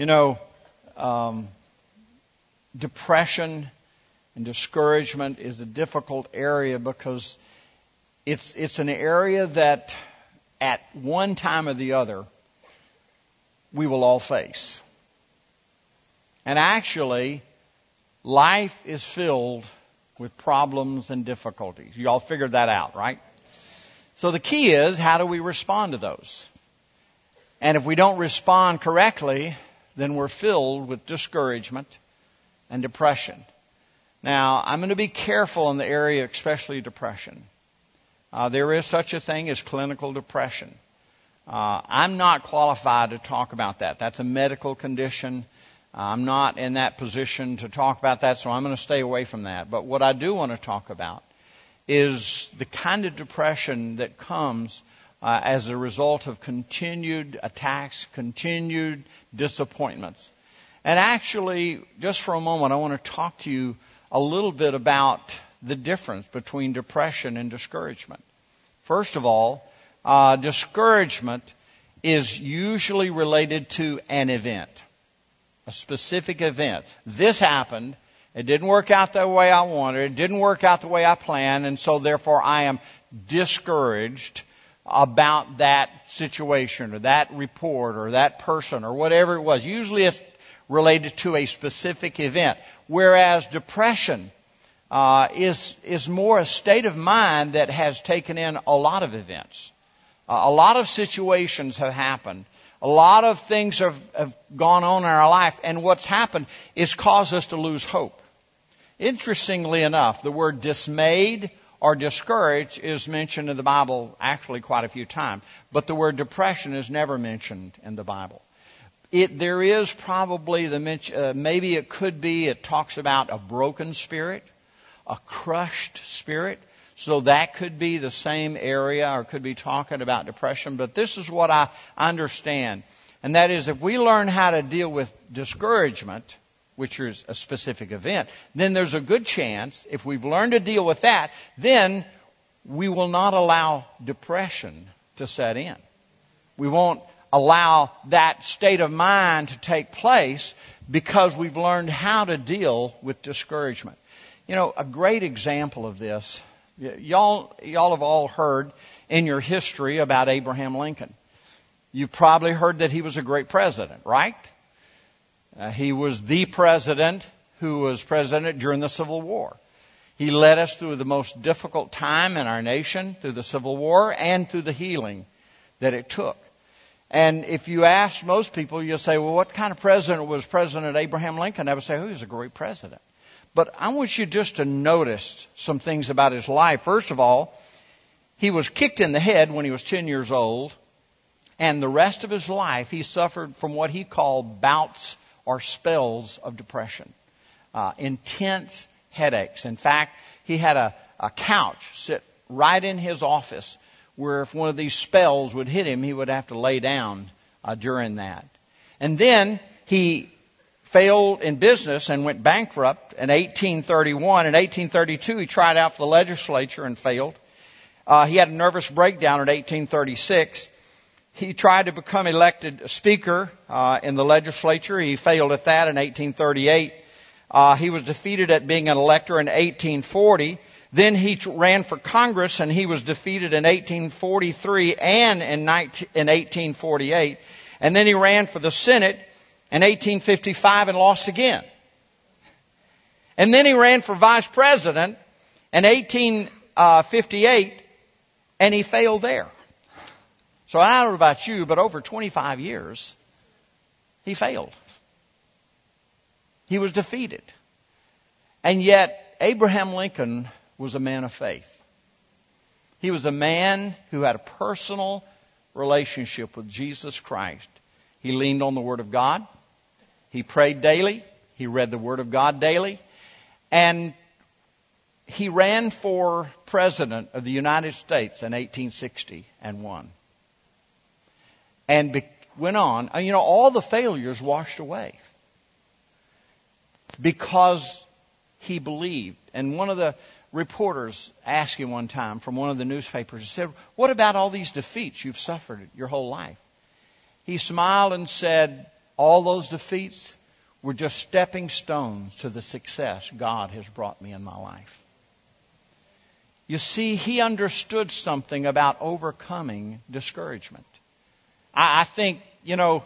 You know, um, depression and discouragement is a difficult area because it's it's an area that at one time or the other we will all face. And actually, life is filled with problems and difficulties. You all figured that out, right? So the key is how do we respond to those? And if we don't respond correctly, then we're filled with discouragement and depression. Now, I'm going to be careful in the area, especially depression. Uh, there is such a thing as clinical depression. Uh, I'm not qualified to talk about that. That's a medical condition. I'm not in that position to talk about that, so I'm going to stay away from that. But what I do want to talk about is the kind of depression that comes uh, as a result of continued attacks, continued disappointments. And actually, just for a moment, I want to talk to you a little bit about the difference between depression and discouragement. First of all, uh, discouragement is usually related to an event, a specific event. This happened. It didn't work out the way I wanted. It didn't work out the way I planned, and so therefore I am discouraged about that situation or that report or that person or whatever it was. Usually it's related to a specific event. Whereas depression uh, is is more a state of mind that has taken in a lot of events. Uh, a lot of situations have happened. A lot of things have, have gone on in our life, and what's happened is caused us to lose hope. Interestingly enough, the word dismayed or discouraged is mentioned in the Bible actually quite a few times, but the word depression is never mentioned in the Bible. It, there is probably the uh, maybe it could be it talks about a broken spirit, a crushed spirit. So that could be the same area or could be talking about depression, but this is what I understand. And that is if we learn how to deal with discouragement, which is a specific event, then there's a good chance, if we've learned to deal with that, then we will not allow depression to set in. We won't allow that state of mind to take place because we've learned how to deal with discouragement. You know, a great example of this, y'all, y'all have all heard in your history about Abraham Lincoln. You've probably heard that he was a great president, right? Uh, he was the president who was president during the Civil War. He led us through the most difficult time in our nation, through the Civil War, and through the healing that it took. And if you ask most people, you'll say, well, what kind of president was President Abraham Lincoln? They would say, oh, he was a great president. But I want you just to notice some things about his life. First of all, he was kicked in the head when he was 10 years old, and the rest of his life he suffered from what he called bouts or spells of depression, uh, intense headaches. In fact, he had a, a couch sit right in his office where if one of these spells would hit him, he would have to lay down uh, during that. And then he failed in business and went bankrupt in 1831. In 1832, he tried out for the legislature and failed. Uh, he had a nervous breakdown in 1836. He tried to become elected speaker uh, in the legislature. He failed at that in 1838. Uh, he was defeated at being an elector in 1840. Then he ran for Congress and he was defeated in 1843 and in, 19, in 1848. And then he ran for the Senate in 1855 and lost again. And then he ran for vice president in 1858 and he failed there. So I don't know about you, but over 25 years, he failed. He was defeated. And yet, Abraham Lincoln was a man of faith. He was a man who had a personal relationship with Jesus Christ. He leaned on the Word of God. He prayed daily. He read the Word of God daily. And he ran for president of the United States in 1860 and won and be, went on. You know, all the failures washed away because he believed. And one of the reporters asked him one time from one of the newspapers, he said, What about all these defeats you've suffered your whole life? He smiled and said, All those defeats were just stepping stones to the success God has brought me in my life. You see, he understood something about overcoming discouragement. I, I think, you know,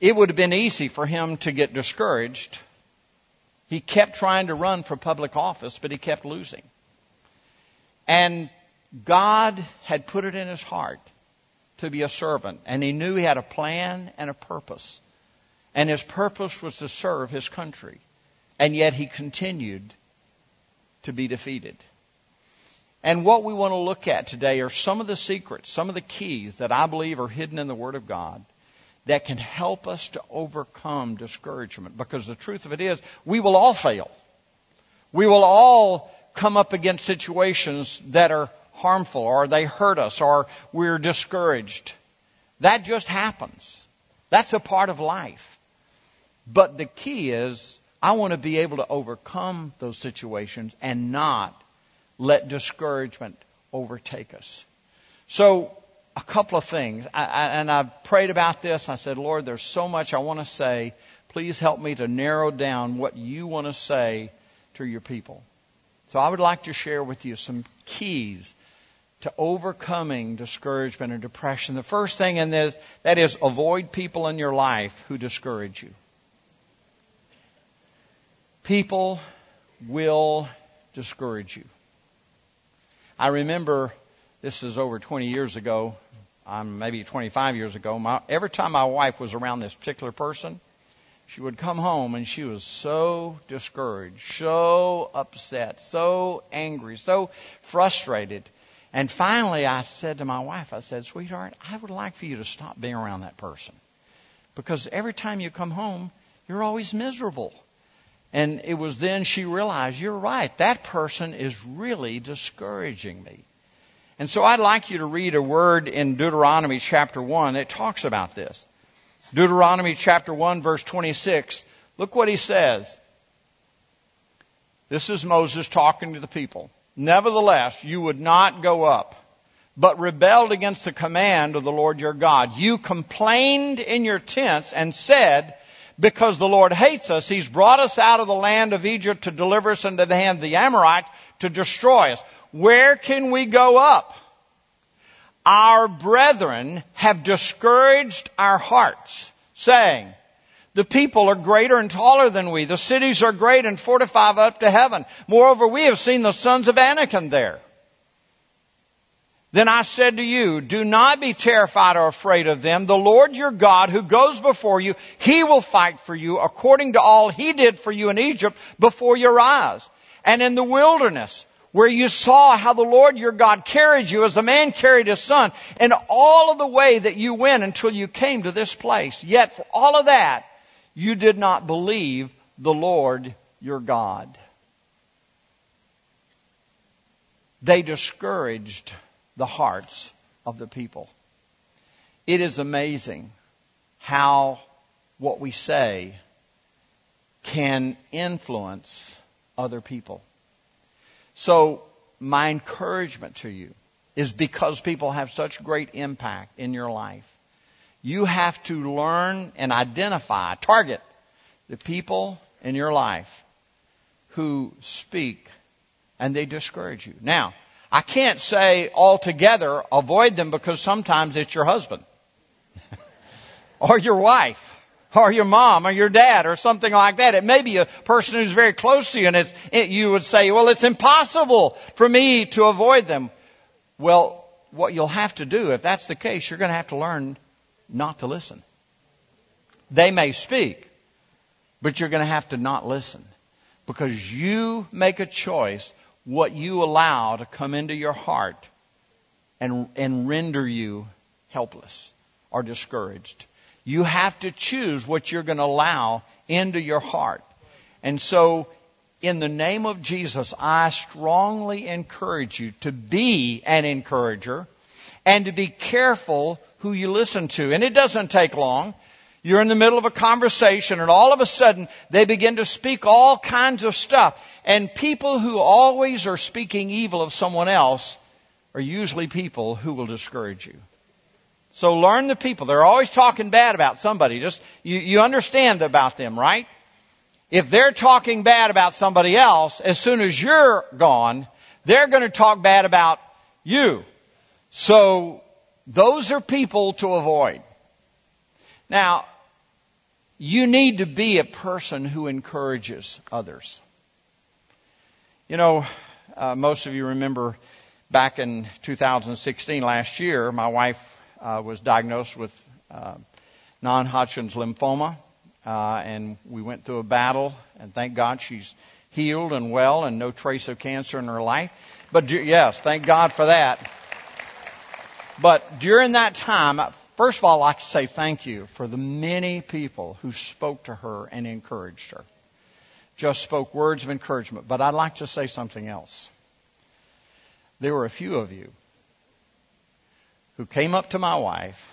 it would have been easy for him to get discouraged. He kept trying to run for public office, but he kept losing. And God had put it in his heart to be a servant, and he knew he had a plan and a purpose. And his purpose was to serve his country. And yet he continued to be defeated. And what we want to look at today are some of the secrets, some of the keys that I believe are hidden in the Word of God that can help us to overcome discouragement. Because the truth of it is, we will all fail. We will all come up against situations that are harmful or they hurt us or we're discouraged. That just happens. That's a part of life. But the key is I want to be able to overcome those situations and not let discouragement overtake us. So, a couple of things. I, I, and I prayed about this. I said, Lord, there's so much I want to say. Please help me to narrow down what you want to say to your people. So I would like to share with you some keys to overcoming discouragement and depression. The first thing in this, that is avoid people in your life who discourage you. People will discourage you. I remember this is over 20 years ago, um, maybe 25 years ago. My, every time my wife was around this particular person, she would come home and she was so discouraged, so upset, so angry, so frustrated. And finally, I said to my wife, I said, sweetheart, I would like for you to stop being around that person. Because every time you come home, you're always miserable. And it was then she realized, you're right, that person is really discouraging me. And so I'd like you to read a word in Deuteronomy chapter 1 that talks about this. Deuteronomy chapter 1 verse 26. Look what he says. This is Moses talking to the people. Nevertheless, you would not go up, but rebelled against the command of the Lord your God. You complained in your tents and said, because the Lord hates us. He's brought us out of the land of Egypt to deliver us into the hand of the Amorites to destroy us. Where can we go up? Our brethren have discouraged our hearts, saying, the people are greater and taller than we. The cities are great and fortified up to heaven. Moreover, we have seen the sons of Anakim there. Then I said to you, do not be terrified or afraid of them. The Lord your God who goes before you, He will fight for you according to all He did for you in Egypt before your eyes. And in the wilderness, where you saw how the Lord your God carried you as a man carried his son, and all of the way that you went until you came to this place. Yet for all of that, you did not believe the Lord your God. They discouraged the hearts of the people. It is amazing how what we say can influence other people. So my encouragement to you is because people have such great impact in your life. You have to learn and identify, target the people in your life who speak and they discourage you. Now, I can't say altogether avoid them because sometimes it's your husband or your wife or your mom or your dad or something like that. It may be a person who's very close to you and it's, it, you would say, well, it's impossible for me to avoid them. Well, what you'll have to do, if that's the case, you're going to have to learn not to listen. They may speak, but you're going to have to not listen because you make a choice what you allow to come into your heart and, and render you helpless or discouraged. You have to choose what you're going to allow into your heart. And so, in the name of Jesus, I strongly encourage you to be an encourager and to be careful who you listen to. And it doesn't take long. You're in the middle of a conversation and all of a sudden they begin to speak all kinds of stuff. And people who always are speaking evil of someone else are usually people who will discourage you. So learn the people. They're always talking bad about somebody. Just, you, you understand about them, right? If they're talking bad about somebody else, as soon as you're gone, they're going to talk bad about you. So those are people to avoid. Now, you need to be a person who encourages others. You know, uh, most of you remember back in 2016, last year, my wife uh, was diagnosed with uh, non-Hodgkin's lymphoma, uh, and we went through a battle, and thank God she's healed and well, and no trace of cancer in her life. But yes, thank God for that. But during that time, first of all, I'd like to say thank you for the many people who spoke to her and encouraged her just spoke words of encouragement. But I'd like to say something else. There were a few of you who came up to my wife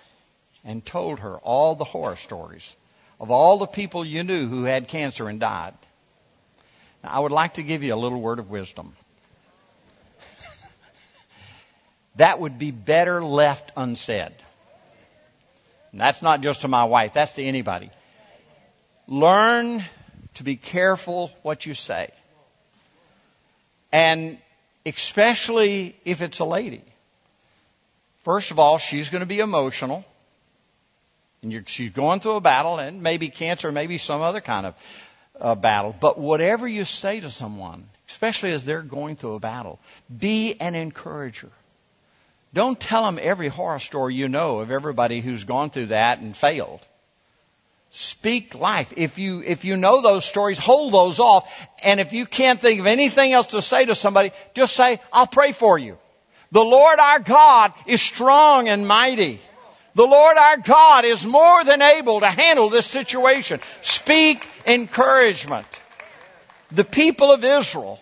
and told her all the horror stories of all the people you knew who had cancer and died. Now, I would like to give you a little word of wisdom. that would be better left unsaid. That's not just to my wife, that's to anybody. Learn to be careful what you say. And especially if it's a lady. First of all, she's going to be emotional. And she's going through a battle, and maybe cancer, maybe some other kind of uh, battle. But whatever you say to someone, especially as they're going through a battle, be an encourager. Don't tell them every horror story you know of everybody who's gone through that and failed. Speak life. If you, if you know those stories, hold those off. And if you can't think of anything else to say to somebody, just say, I'll pray for you. The Lord our God is strong and mighty. The Lord our God is more than able to handle this situation. Speak encouragement. The people of Israel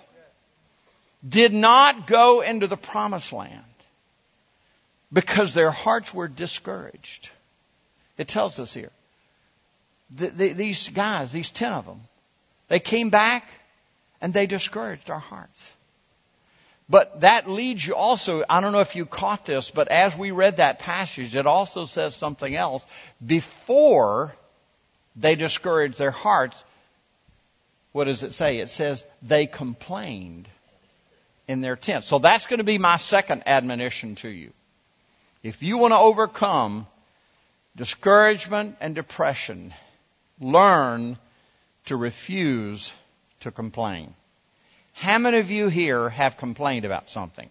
did not go into the promised land because their hearts were discouraged. It tells us here the, the, these guys, these ten of them, they came back and they discouraged our hearts. But that leads you also, I don't know if you caught this, but as we read that passage, it also says something else. Before they discouraged their hearts, what does it say? It says they complained in their tents. So that's going to be my second admonition to you. If you want to overcome discouragement and depression, learn to refuse to complain. How many of you here have complained about something?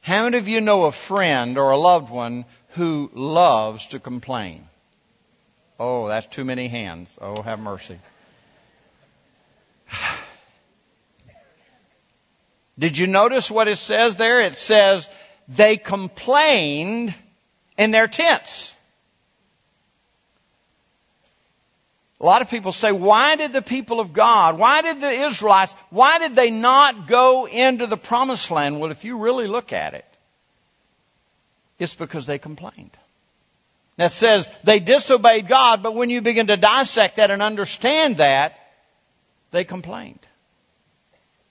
How many of you know a friend or a loved one who loves to complain? Oh, that's too many hands. Oh, have mercy. Did you notice what it says there? It says, they complained in their tents. A lot of people say, why did the people of God, why did the Israelites, why did they not go into the promised land? Well, if you really look at it, it's because they complained. That says they disobeyed God, but when you begin to dissect that and understand that, they complained.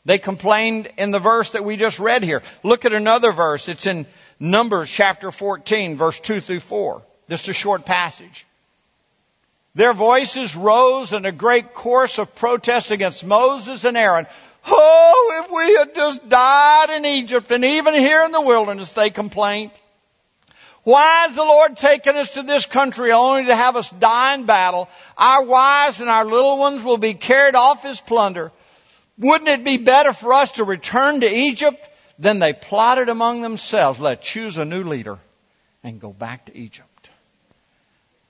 They complained in the verse that we just read here. Look at another verse. It's in Numbers chapter 14, verse 2 through 4. This is a short passage. Their voices rose in a great chorus of protest against Moses and Aaron. Oh, if we had just died in Egypt and even here in the wilderness, they complained. Why has the Lord taken us to this country only to have us die in battle? Our wives and our little ones will be carried off as plunder. Wouldn't it be better for us to return to Egypt? Then they plotted among themselves, let's choose a new leader and go back to Egypt.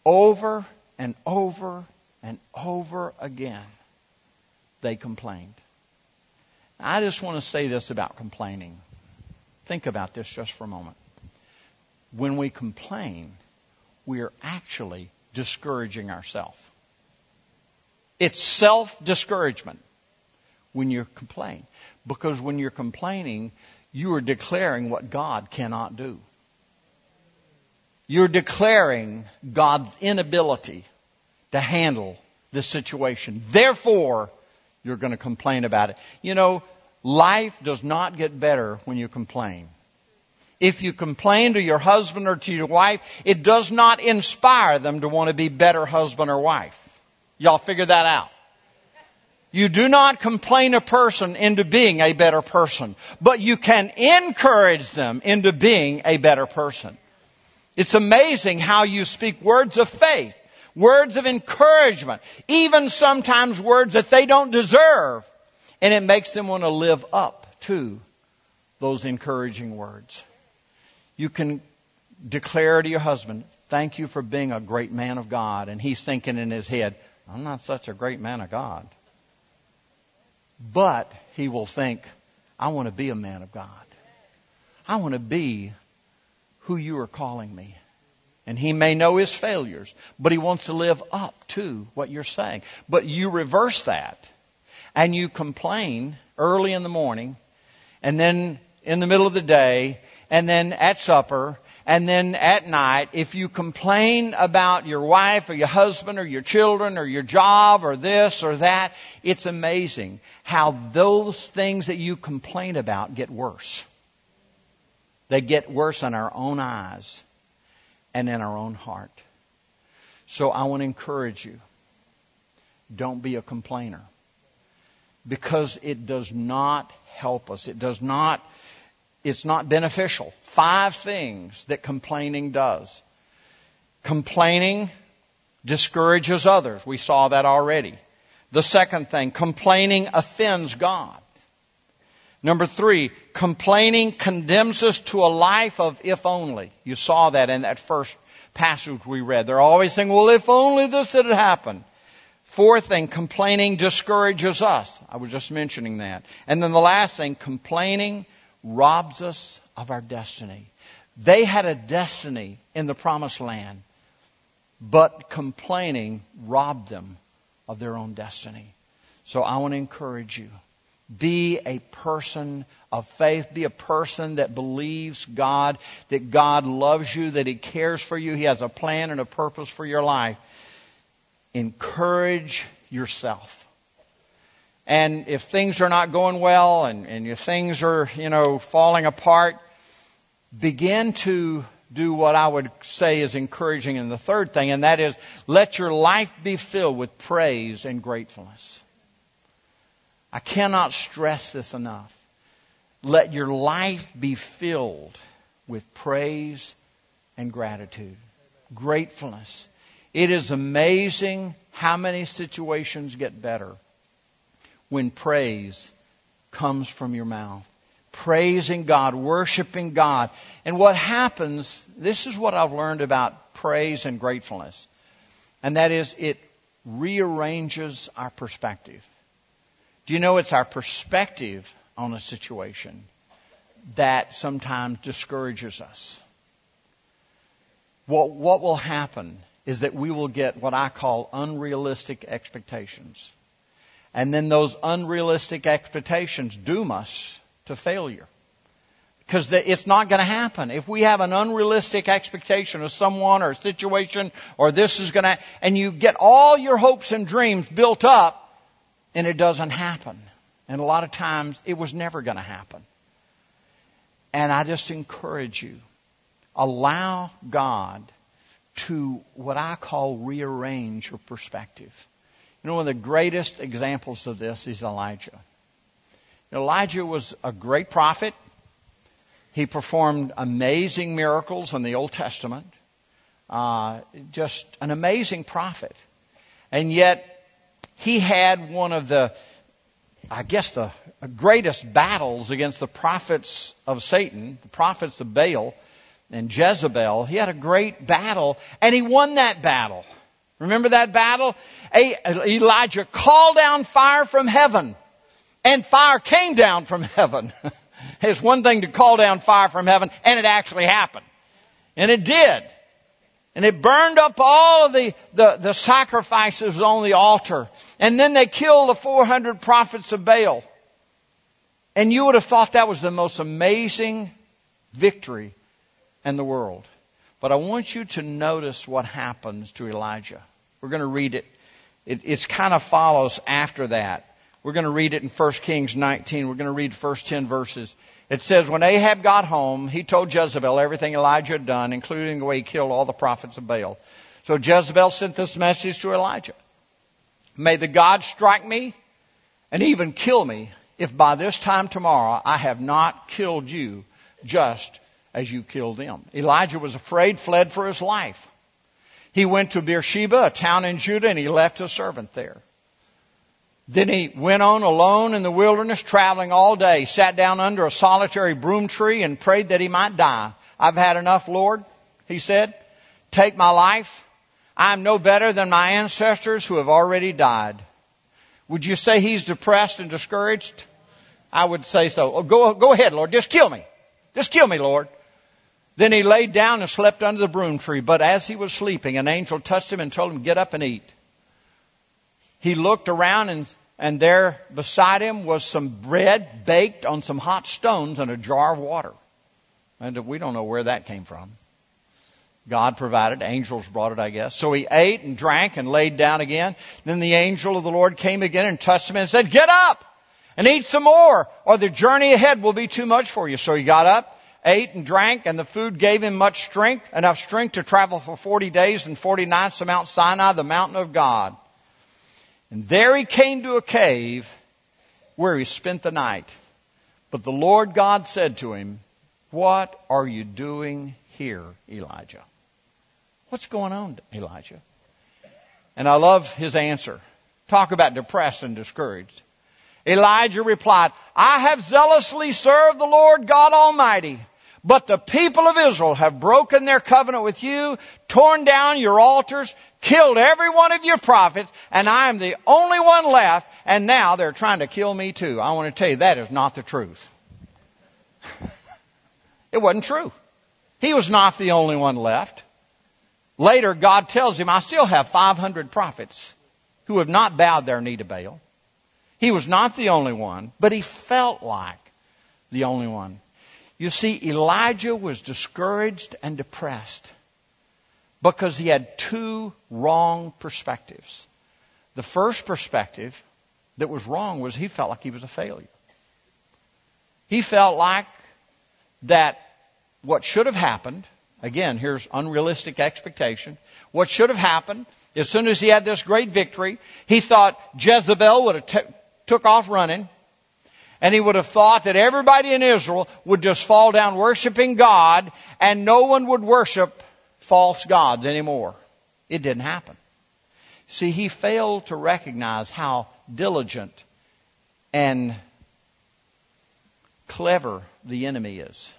Over and over and over again, they complained. I just want to say this about complaining. Think about this just for a moment. When we complain, we are actually discouraging ourselves. It's self discouragement when you complain. Because when you're complaining, you are declaring what God cannot do. You're declaring God's inability to handle the situation. Therefore, you're going to complain about it. You know, Life does not get better when you complain. If you complain to your husband or to your wife, it does not inspire them to want to be better husband or wife. Y'all figure that out. You do not complain a person into being a better person, but you can encourage them into being a better person. It's amazing how you speak words of faith, words of encouragement, even sometimes words that they don't deserve, and it makes them want to live up to those encouraging words. You can declare to your husband, thank you for being a great man of God. And he's thinking in his head, I'm not such a great man of God. But he will think, I want to be a man of God. I want to be who you are calling me. And he may know his failures, but he wants to live up to what you're saying. But you reverse that and you complain early in the morning and then in the middle of the day and then at supper and then at night, if you complain about your wife or your husband or your children or your job or this or that, it's amazing how those things that you complain about get worse. They get worse in our own eyes and in our own heart. So I want to encourage you. Don't be a complainer. Because it does not help us. It does not it's not beneficial. Five things that complaining does. Complaining discourages others. We saw that already. The second thing, complaining offends God. Number three, complaining condemns us to a life of if only. You saw that in that first passage we read. They're always saying, well, if only this had happened. Fourth thing, complaining discourages us. I was just mentioning that. And then the last thing, complaining robs us of our destiny. They had a destiny in the promised land, but complaining robbed them of their own destiny. So I want to encourage you. Be a person of faith. Be a person that believes God, that God loves you, that He cares for you. He has a plan and a purpose for your life. Encourage yourself. And if things are not going well and, and if things are, you know, falling apart, begin to do what I would say is encouraging in the third thing, and that is let your life be filled with praise and gratefulness. I cannot stress this enough. Let your life be filled with praise and gratitude, gratefulness. It is amazing how many situations get better when praise comes from your mouth. Praising God, worshiping God. And what happens, this is what I've learned about praise and gratefulness. And that is it rearranges our perspective. Do you know it's our perspective on a situation that sometimes discourages us? What, what will happen is that we will get what I call unrealistic expectations. And then those unrealistic expectations doom us to failure. Because it's not going to happen. If we have an unrealistic expectation of someone or a situation or this is going to, and you get all your hopes and dreams built up and it doesn't happen. And a lot of times it was never going to happen. And I just encourage you, allow God to what I call rearrange your perspective. You know, one of the greatest examples of this is Elijah. Elijah was a great prophet. He performed amazing miracles in the Old Testament. Uh, just an amazing prophet. And yet, he had one of the, I guess, the greatest battles against the prophets of Satan, the prophets of Baal and Jezebel. He had a great battle, and he won that battle. Remember that battle? Elijah called down fire from heaven and fire came down from heaven. it's one thing to call down fire from heaven and it actually happened. And it did. And it burned up all of the, the, the sacrifices on the altar. And then they killed the 400 prophets of Baal. And you would have thought that was the most amazing victory in the world. But I want you to notice what happens to Elijah. We're going to read it. It kind of follows after that. We're going to read it in 1 Kings 19. We're going to read first 10 verses. It says, When Ahab got home, he told Jezebel everything Elijah had done, including the way he killed all the prophets of Baal. So Jezebel sent this message to Elijah. May the God strike me and even kill me if by this time tomorrow I have not killed you just as you killed them. Elijah was afraid, fled for his life. He went to Beersheba, a town in Judah, and he left a servant there. Then he went on alone in the wilderness, traveling all day, sat down under a solitary broom tree and prayed that he might die. I've had enough, Lord, he said. Take my life. I'm no better than my ancestors who have already died. Would you say he's depressed and discouraged? I would say so. Oh, go, go ahead, Lord. Just kill me. Just kill me, Lord. Then he laid down and slept under the broom tree. But as he was sleeping, an angel touched him and told him, get up and eat he looked around and, and there beside him was some bread baked on some hot stones and a jar of water. And we don't know where that came from. God provided. Angels brought it, I guess. So he ate and drank and laid down again. Then the angel of the Lord came again and touched him and said, get up and eat some more or the journey ahead will be too much for you. So he got up, ate and drank and the food gave him much strength, enough strength to travel for 40 days and 40 nights to Mount Sinai, the mountain of God. And there he came to a cave where he spent the night. But the Lord God said to him, What are you doing here, Elijah? What's going on, Elijah? And I love his answer. Talk about depressed and discouraged. Elijah replied, I have zealously served the Lord God Almighty. But the people of Israel have broken their covenant with you, torn down your altars, killed every one of your prophets, and I am the only one left, and now they're trying to kill me too. I want to tell you that is not the truth. it wasn't true. He was not the only one left. Later, God tells him, I still have 500 prophets who have not bowed their knee to Baal. He was not the only one, but he felt like the only one. You see, Elijah was discouraged and depressed because he had two wrong perspectives. The first perspective that was wrong was he felt like he was a failure. He felt like that what should have happened, again, here's unrealistic expectation, what should have happened, as soon as he had this great victory, he thought Jezebel would have t- took off running, and he would have thought that everybody in Israel would just fall down worshiping God and no one would worship false gods anymore. It didn't happen. See, he failed to recognize how diligent and clever the enemy is.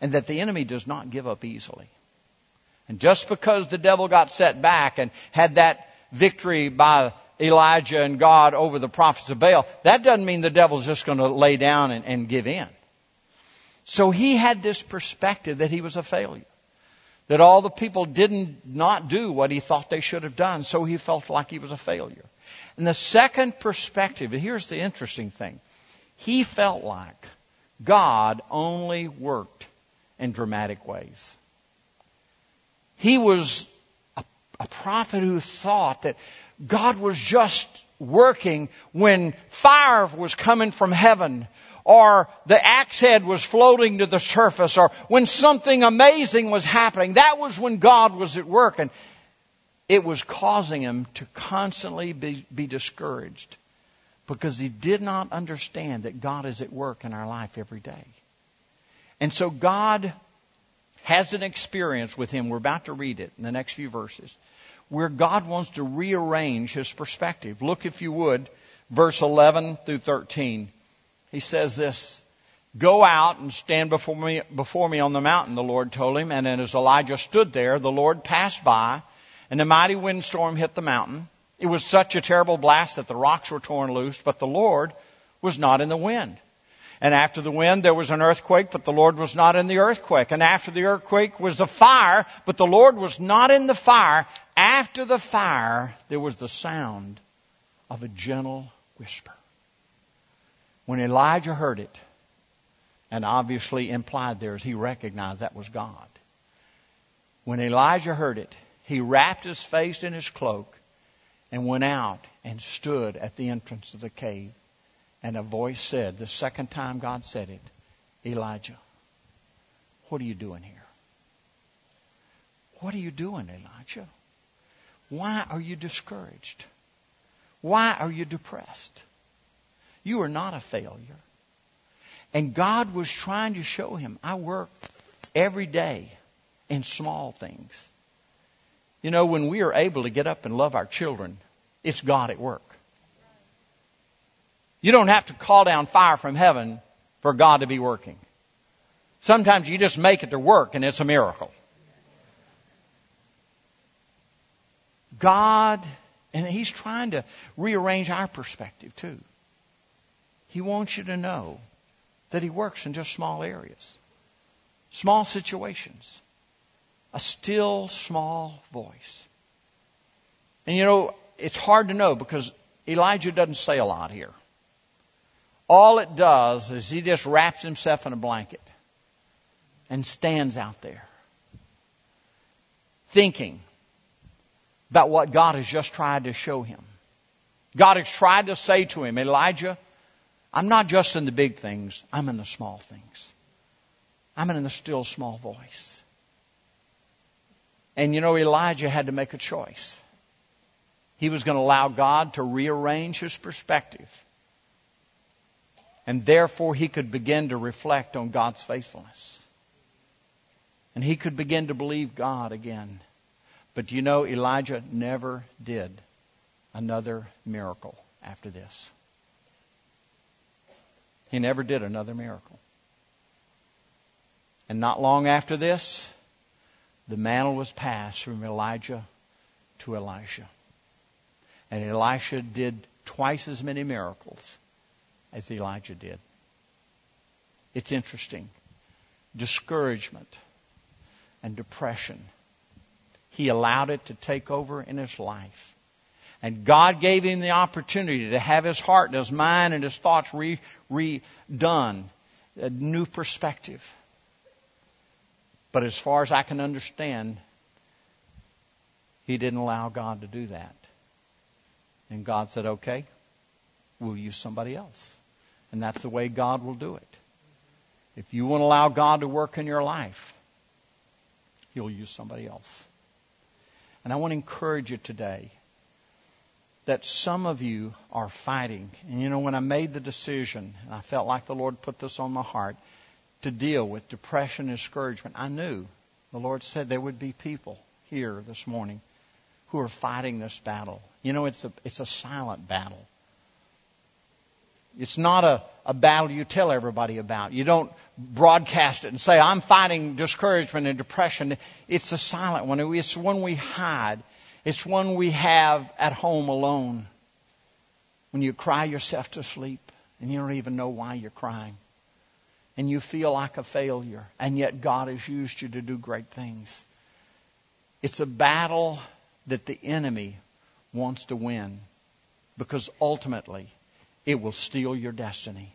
And that the enemy does not give up easily. And just because the devil got set back and had that victory by Elijah and God over the prophets of Baal, that doesn't mean the devil's just going to lay down and, and give in. So he had this perspective that he was a failure. That all the people didn't not do what he thought they should have done, so he felt like he was a failure. And the second perspective, here's the interesting thing. He felt like God only worked in dramatic ways. He was a, a prophet who thought that God was just working when fire was coming from heaven or the axe head was floating to the surface or when something amazing was happening. That was when God was at work and it was causing him to constantly be, be discouraged because he did not understand that God is at work in our life every day. And so God has an experience with him. We're about to read it in the next few verses where God wants to rearrange his perspective. Look, if you would, verse 11 through 13. He says this, Go out and stand before me, before me on the mountain, the Lord told him. And as Elijah stood there, the Lord passed by, and a mighty windstorm hit the mountain. It was such a terrible blast that the rocks were torn loose, but the Lord was not in the wind. And after the wind, there was an earthquake, but the Lord was not in the earthquake. And after the earthquake was the fire, but the Lord was not in the fire. After the fire, there was the sound of a gentle whisper. When Elijah heard it, and obviously implied there, is he recognized that was God. When Elijah heard it, he wrapped his face in his cloak and went out and stood at the entrance of the cave. And a voice said, the second time God said it, Elijah, what are you doing here? What are you doing, Elijah? Why are you discouraged? Why are you depressed? You are not a failure. And God was trying to show him, I work every day in small things. You know, when we are able to get up and love our children, it's God at work. You don't have to call down fire from heaven for God to be working. Sometimes you just make it to work and it's a miracle. God, and He's trying to rearrange our perspective too. He wants you to know that He works in just small areas, small situations, a still small voice. And you know, it's hard to know because Elijah doesn't say a lot here. All it does is he just wraps himself in a blanket and stands out there thinking about what God has just tried to show him. God has tried to say to him, Elijah, I'm not just in the big things, I'm in the small things. I'm in the still small voice. And you know, Elijah had to make a choice. He was going to allow God to rearrange his perspective. And therefore, he could begin to reflect on God's faithfulness. And he could begin to believe God again. But do you know, Elijah never did another miracle after this. He never did another miracle. And not long after this, the mantle was passed from Elijah to Elisha. And Elisha did twice as many miracles as Elijah did. It's interesting. Discouragement and depression. He allowed it to take over in his life. And God gave him the opportunity to have his heart and his mind and his thoughts re, redone, a new perspective. But as far as I can understand, he didn't allow God to do that. And God said, okay, we'll use somebody else. And that's the way God will do it. If you want to allow God to work in your life, He'll use somebody else. And I want to encourage you today that some of you are fighting. And you know, when I made the decision, and I felt like the Lord put this on my heart to deal with depression and discouragement, I knew the Lord said there would be people here this morning who are fighting this battle. You know, it's a, it's a silent battle. It's not a, a battle you tell everybody about. You don't broadcast it and say, I'm fighting discouragement and depression. It's a silent one. It's one we hide. It's one we have at home alone. When you cry yourself to sleep and you don't even know why you're crying. And you feel like a failure. And yet God has used you to do great things. It's a battle that the enemy wants to win because ultimately it will steal your destiny.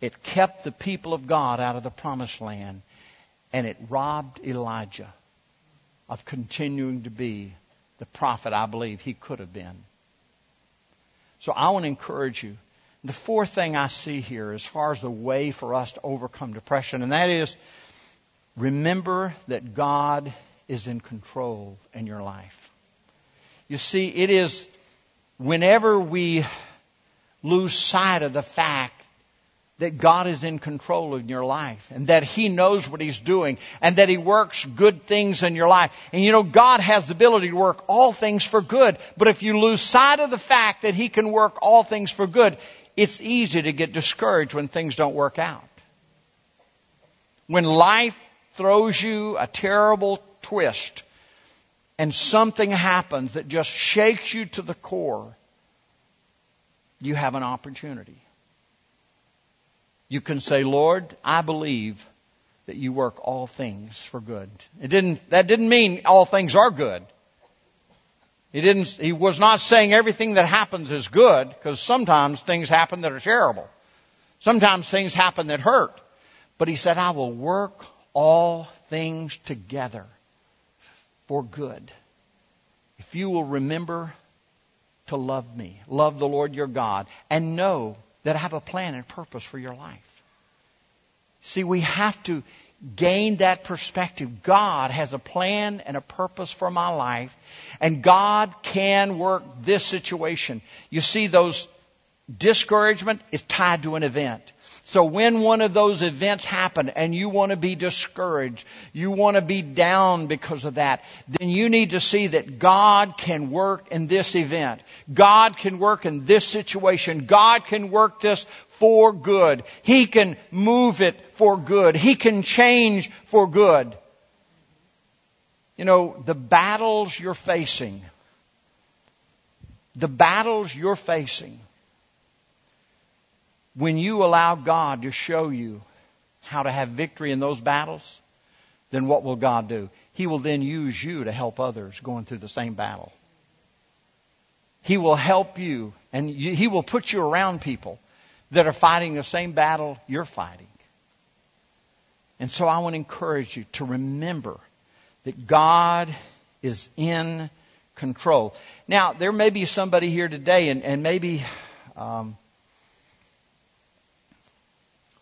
It kept the people of God out of the promised land and it robbed Elijah of continuing to be the prophet I believe he could have been. So I want to encourage you. The fourth thing I see here as far as the way for us to overcome depression, and that is remember that God is in control in your life. You see, it is whenever we lose sight of the fact that God is in control of your life and that He knows what He's doing and that He works good things in your life. And you know, God has the ability to work all things for good. But if you lose sight of the fact that He can work all things for good, it's easy to get discouraged when things don't work out. When life throws you a terrible twist and something happens that just shakes you to the core, you have an opportunity. You can say, Lord, I believe that you work all things for good. It didn't, that didn't mean all things are good. He didn't, he was not saying everything that happens is good, because sometimes things happen that are terrible. Sometimes things happen that hurt. But he said, I will work all things together for good. If you will remember to love me, love the Lord your God, and know that I have a plan and purpose for your life. See, we have to gain that perspective. God has a plan and a purpose for my life, and God can work this situation. You see, those discouragement is tied to an event. So when one of those events happen and you want to be discouraged, you want to be down because of that, then you need to see that God can work in this event. God can work in this situation. God can work this for good. He can move it for good. He can change for good. You know, the battles you're facing, the battles you're facing, when you allow God to show you how to have victory in those battles, then what will God do? He will then use you to help others going through the same battle. He will help you and you, He will put you around people that are fighting the same battle you're fighting. And so I want to encourage you to remember that God is in control. Now, there may be somebody here today, and, and maybe um,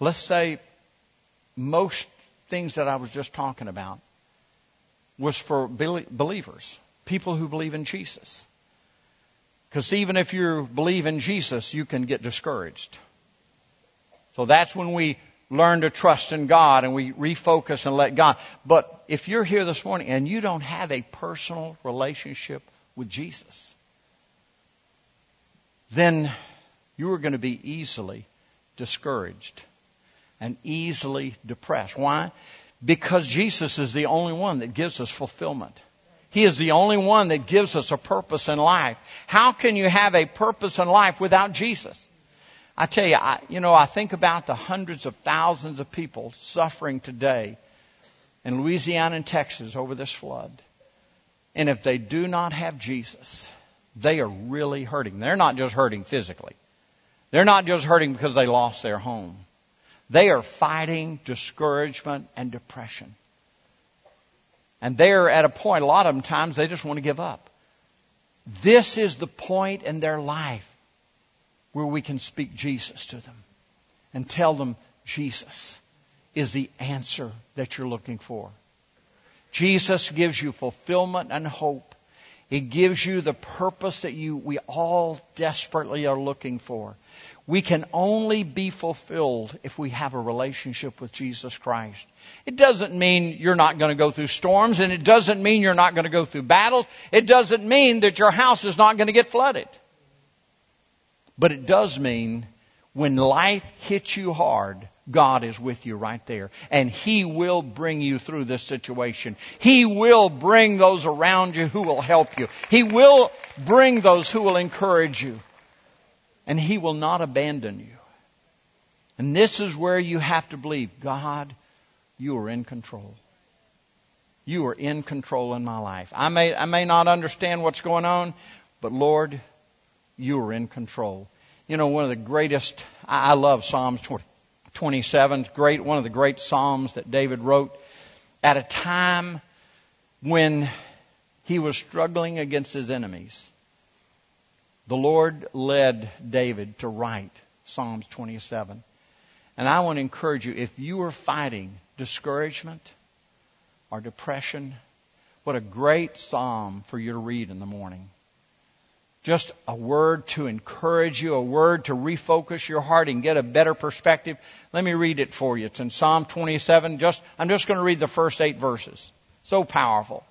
Let's say most things that I was just talking about was for believers, people who believe in Jesus. Because even if you believe in Jesus, you can get discouraged. So that's when we learn to trust in God and we refocus and let God. But if you're here this morning and you don't have a personal relationship with Jesus, then you are going to be easily discouraged and easily depressed. Why? Because Jesus is the only one that gives us fulfillment. He is the only one that gives us a purpose in life. How can you have a purpose in life without Jesus? I tell you, I, you know, I think about the hundreds of thousands of people suffering today in Louisiana and Texas over this flood. And if they do not have Jesus, they are really hurting. They're not just hurting physically. They're not just hurting because they lost their home. They are fighting discouragement and depression. And they're at a point, a lot of them times, they just want to give up. This is the point in their life where we can speak Jesus to them and tell them Jesus is the answer that you're looking for. Jesus gives you fulfillment and hope. It gives you the purpose that you, we all desperately are looking for. We can only be fulfilled if we have a relationship with Jesus Christ. It doesn't mean you're not going to go through storms, and it doesn't mean you're not going to go through battles. It doesn't mean that your house is not going to get flooded. But it does mean when life hits you hard, God is with you right there. And He will bring you through this situation. He will bring those around you who will help you. He will bring those who will encourage you and He will not abandon you. And this is where you have to believe God, you are in control. You are in control in my life. I may, I may not understand what's going on, but Lord, you are in control. You know, one of the greatest, I love Psalms 27, great, one of the great Psalms that David wrote at a time when he was struggling against his enemies the Lord led David to write Psalms 27. And I want to encourage you, if you are fighting discouragement or depression, what a great psalm for you to read in the morning. Just a word to encourage you, a word to refocus your heart and get a better perspective. Let me read it for you. It's in Psalm 27. Just, I'm just going to read the first eight verses. So powerful.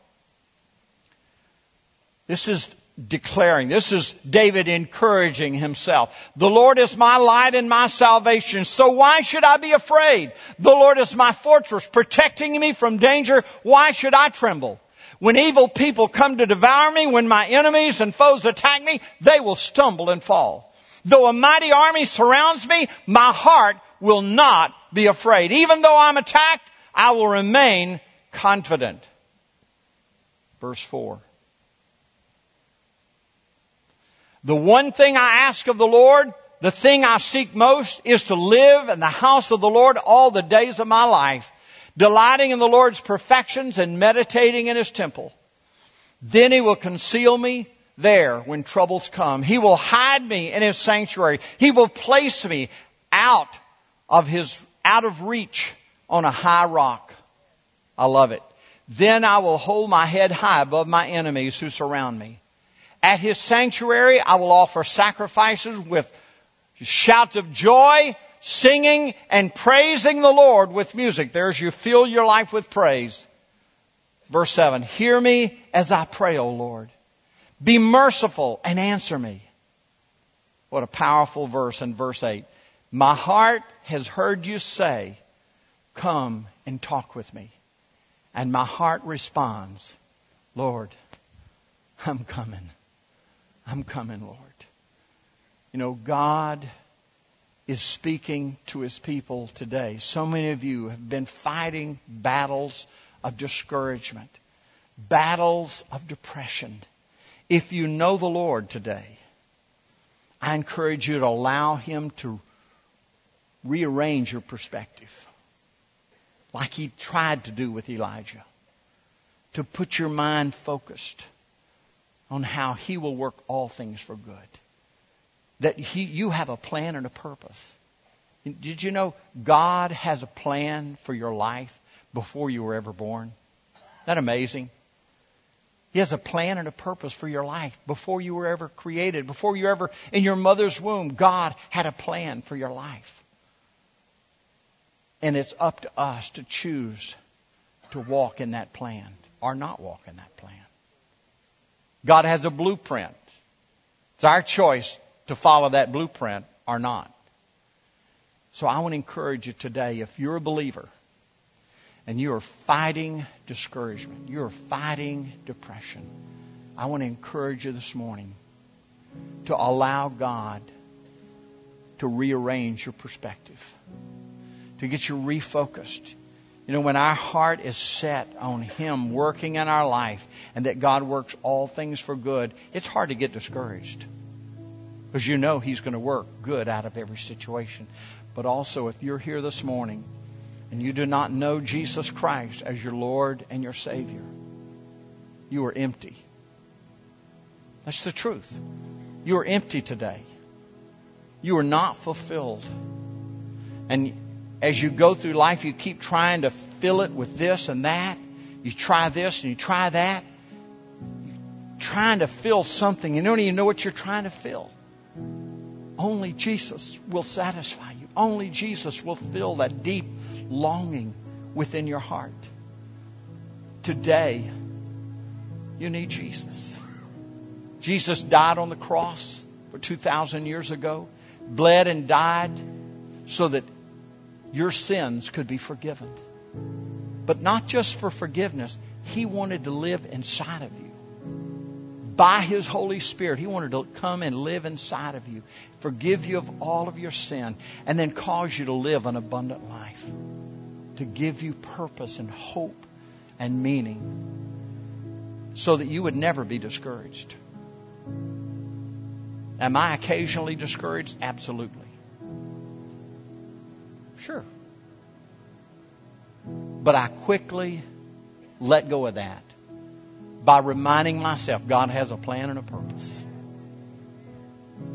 This is declaring. This is David encouraging himself. The Lord is my light and my salvation, so why should I be afraid? The Lord is my fortress, protecting me from danger. Why should I tremble? When evil people come to devour me, when my enemies and foes attack me, they will stumble and fall. Though a mighty army surrounds me, my heart will not be afraid. Even though I'm attacked, I will remain confident. Verse 4. The one thing I ask of the Lord, the thing I seek most is to live in the house of the Lord all the days of my life, delighting in the Lord's perfections and meditating in His temple. Then He will conceal me there when troubles come. He will hide me in his sanctuary. He will place me out of his, out of reach on a high rock. I love it. Then I will hold my head high above my enemies who surround me. At his sanctuary, I will offer sacrifices with shouts of joy, singing and praising the Lord with music. There's you fill your life with praise. Verse 7. Hear me as I pray, O Lord. Be merciful and answer me. What a powerful verse in verse 8. My heart has heard you say, Come and talk with me. And my heart responds, Lord, I'm coming. I'm coming, Lord. You know, God is speaking to his people today. So many of you have been fighting battles of discouragement, battles of depression. If you know the Lord today, I encourage you to allow him to rearrange your perspective like he tried to do with Elijah. To put your mind focused on how he will work all things for good. That he, you have a plan and a purpose. Did you know God has a plan for your life before you were ever born? Isn't that amazing? He has a plan and a purpose for your life before you were ever created, before you ever in your mother's womb. God had a plan for your life. And it's up to us to choose to walk in that plan or not walk in that plan. God has a blueprint. It's our choice to follow that blueprint or not. So I want to encourage you today, if you're a believer and you are fighting discouragement, you're fighting depression, I want to encourage you this morning to allow God to rearrange your perspective to get you refocused. You know, when our heart is set on Him working in our life and that God works all things for good, it's hard to get discouraged. Because you know He's going to work good out of every situation. But also, if you're here this morning and you do not know Jesus Christ as your Lord and your Savior, you are empty. That's the truth. You are empty today. You are not fulfilled. And as you go through life, you keep trying to fill it with this and that. You try this and you try that. You're trying to fill something. You don't even know what you're trying to fill. Only Jesus will satisfy you. Only Jesus will fill that deep longing within your heart. Today, you need Jesus. Jesus died on the cross for 2,000 years ago, bled and died so that your sins could be forgiven. But not just for forgiveness, He wanted to live inside of you. By His Holy Spirit, He wanted to come and live inside of you, forgive you of all of your sin, and then cause you to live an abundant life, to give you purpose and hope and meaning, so that you would never be discouraged. Am I occasionally discouraged? Absolutely. Sure. But I quickly let go of that by reminding myself God has a plan and a purpose.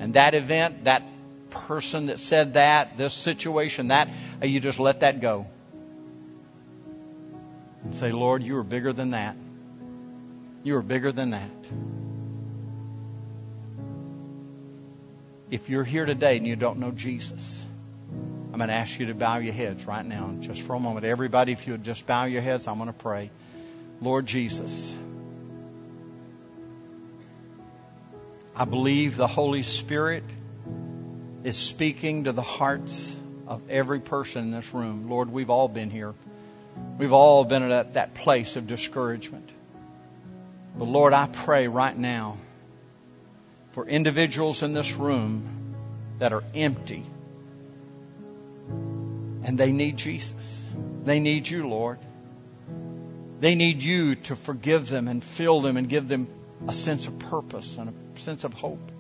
And that event, that person that said that, this situation, that, uh, you just let that go. And say, Lord, you are bigger than that. You are bigger than that. If you're here today and you don't know Jesus, I'm going to ask you to bow your heads right now, just for a moment. Everybody, if you would just bow your heads, I'm going to pray. Lord Jesus, I believe the Holy Spirit is speaking to the hearts of every person in this room. Lord, we've all been here. We've all been at that place of discouragement. But Lord, I pray right now for individuals in this room that are empty and they need Jesus. They need you, Lord. They need you to forgive them and fill them and give them a sense of purpose and a sense of hope.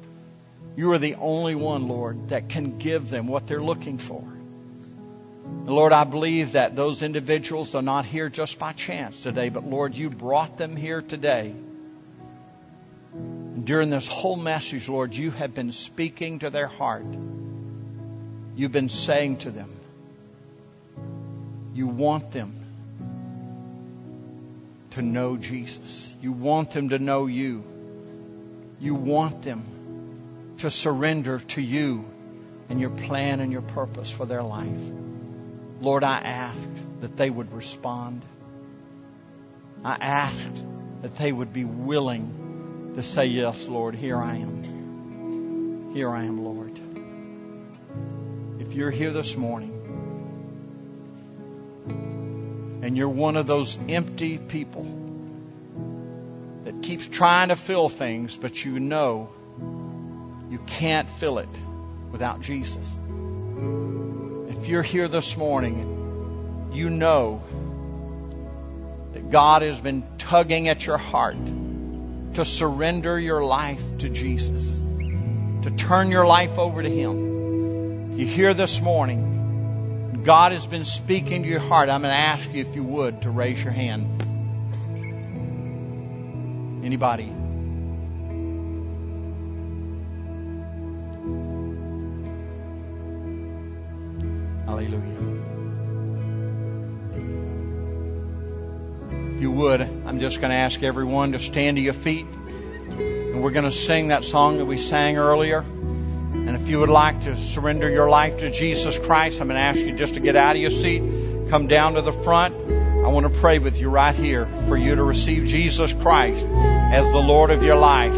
You are the only one, Lord, that can give them what they're looking for. And Lord, I believe that those individuals are not here just by chance today, but Lord, you brought them here today. during this whole message, Lord, you have been speaking to their heart. You've been saying to them, you want them to know Jesus. You want them to know you. You want them to surrender to you and your plan and your purpose for their life. Lord, I ask that they would respond. I ask that they would be willing to say, Yes, Lord, here I am. Here I am, Lord. If you're here this morning and you're one of those empty people that keeps trying to fill things, but you know you can't fill it without Jesus. If you're here this morning, you know that God has been tugging at your heart to surrender your life to Jesus, to turn your life over to Him. You hear this morning, God has been speaking to your heart. I'm going to ask you if you would to raise your hand. Anybody? Hallelujah. If you would, I'm just going to ask everyone to stand to your feet. And we're going to sing that song that we sang earlier. And if you would like to surrender your life to Jesus Christ, I'm going to ask you just to get out of your seat, come down to the front. I want to pray with you right here for you to receive Jesus Christ as the Lord of your life.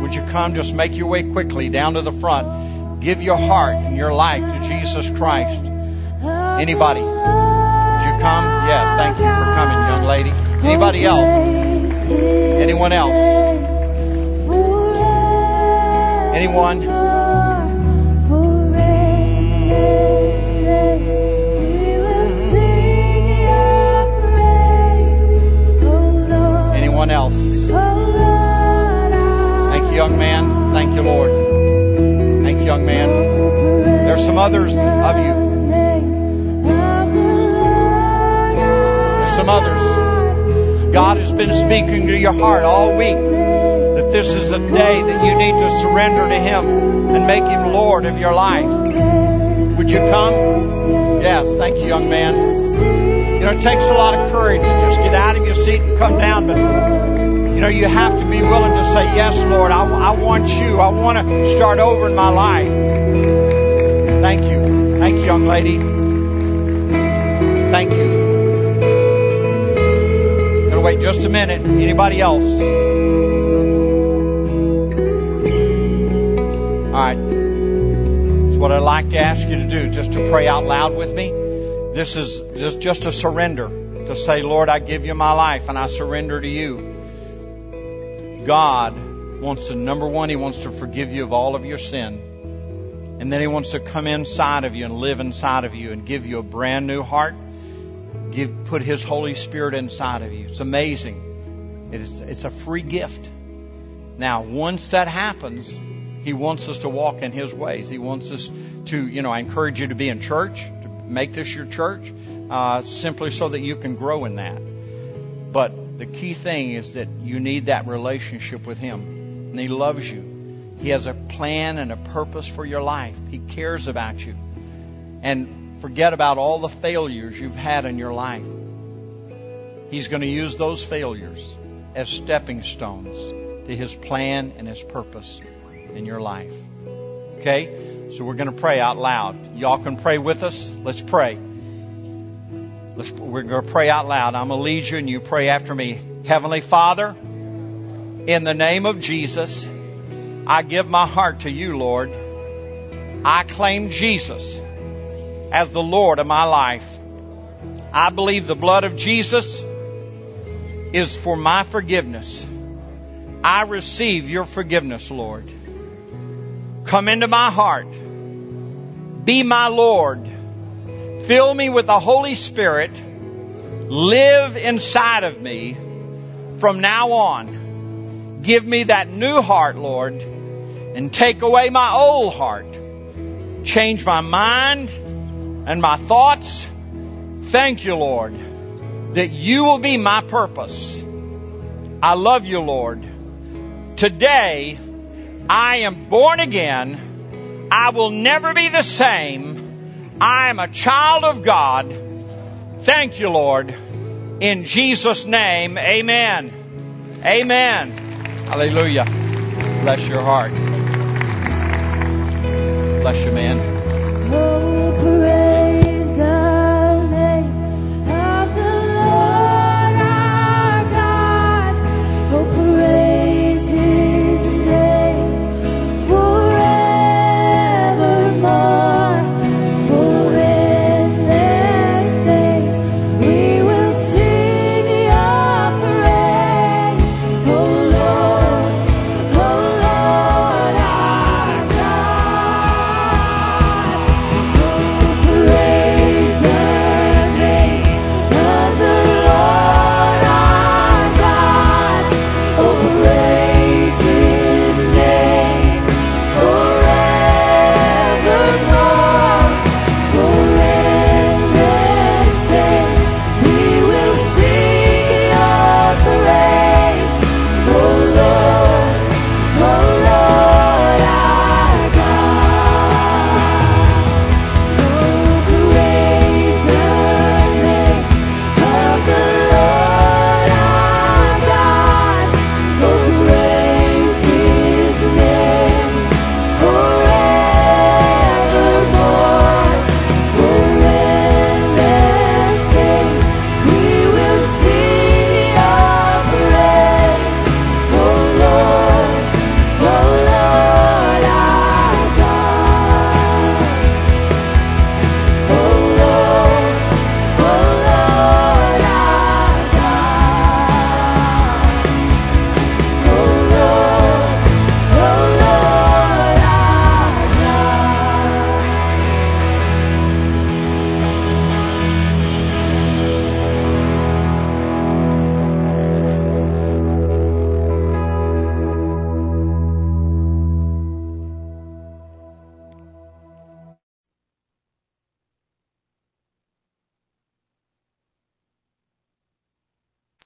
Would you come? Just make your way quickly down to the front. Give your heart and your life to Jesus Christ. Anybody? Would you come? Yes, thank you for coming, young lady. Anybody else? Anyone else? Anyone? Anyone else? Thank you, young man. Thank you, Lord. Thank you, young man. There's some others of you. There's some others. God has been speaking to your heart all week that this is a day that you need to surrender to Him and make Him Lord of your life. Would you come? Yes, thank you, young man. You know, it takes a lot of courage to just get out of your seat and come down, but you know, you have to be willing to say, Yes, Lord, I, I want you. I want to start over in my life. Thank you. Thank you, young lady. Thank you. Gonna wait just a minute. Anybody else? All right. It's what I'd like to ask you to do, just to pray out loud with me. This is just, just a surrender to say, Lord, I give you my life and I surrender to you. God wants to, number one, He wants to forgive you of all of your sin. And then He wants to come inside of you and live inside of you and give you a brand new heart. Give, put His Holy Spirit inside of you. It's amazing. It's, it's a free gift. Now, once that happens, He wants us to walk in His ways. He wants us to, you know, I encourage you to be in church, to make this your church, uh, simply so that you can grow in that. But the key thing is that you need that relationship with Him. And He loves you. He has a plan and a purpose for your life. He cares about you. And forget about all the failures you've had in your life. He's going to use those failures as stepping stones to His plan and His purpose in your life. Okay? So we're going to pray out loud. Y'all can pray with us. Let's pray. Let's, we're going to pray out loud. I'm going to lead you and you pray after me. Heavenly Father, in the name of Jesus, I give my heart to you, Lord. I claim Jesus as the Lord of my life. I believe the blood of Jesus is for my forgiveness. I receive your forgiveness, Lord. Come into my heart. Be my Lord. Fill me with the Holy Spirit. Live inside of me from now on. Give me that new heart, Lord, and take away my old heart. Change my mind and my thoughts. Thank you, Lord, that you will be my purpose. I love you, Lord. Today, I am born again. I will never be the same. I am a child of God. Thank you, Lord. In Jesus' name, amen. Amen. Hallelujah. Bless your heart. Bless you, man. over.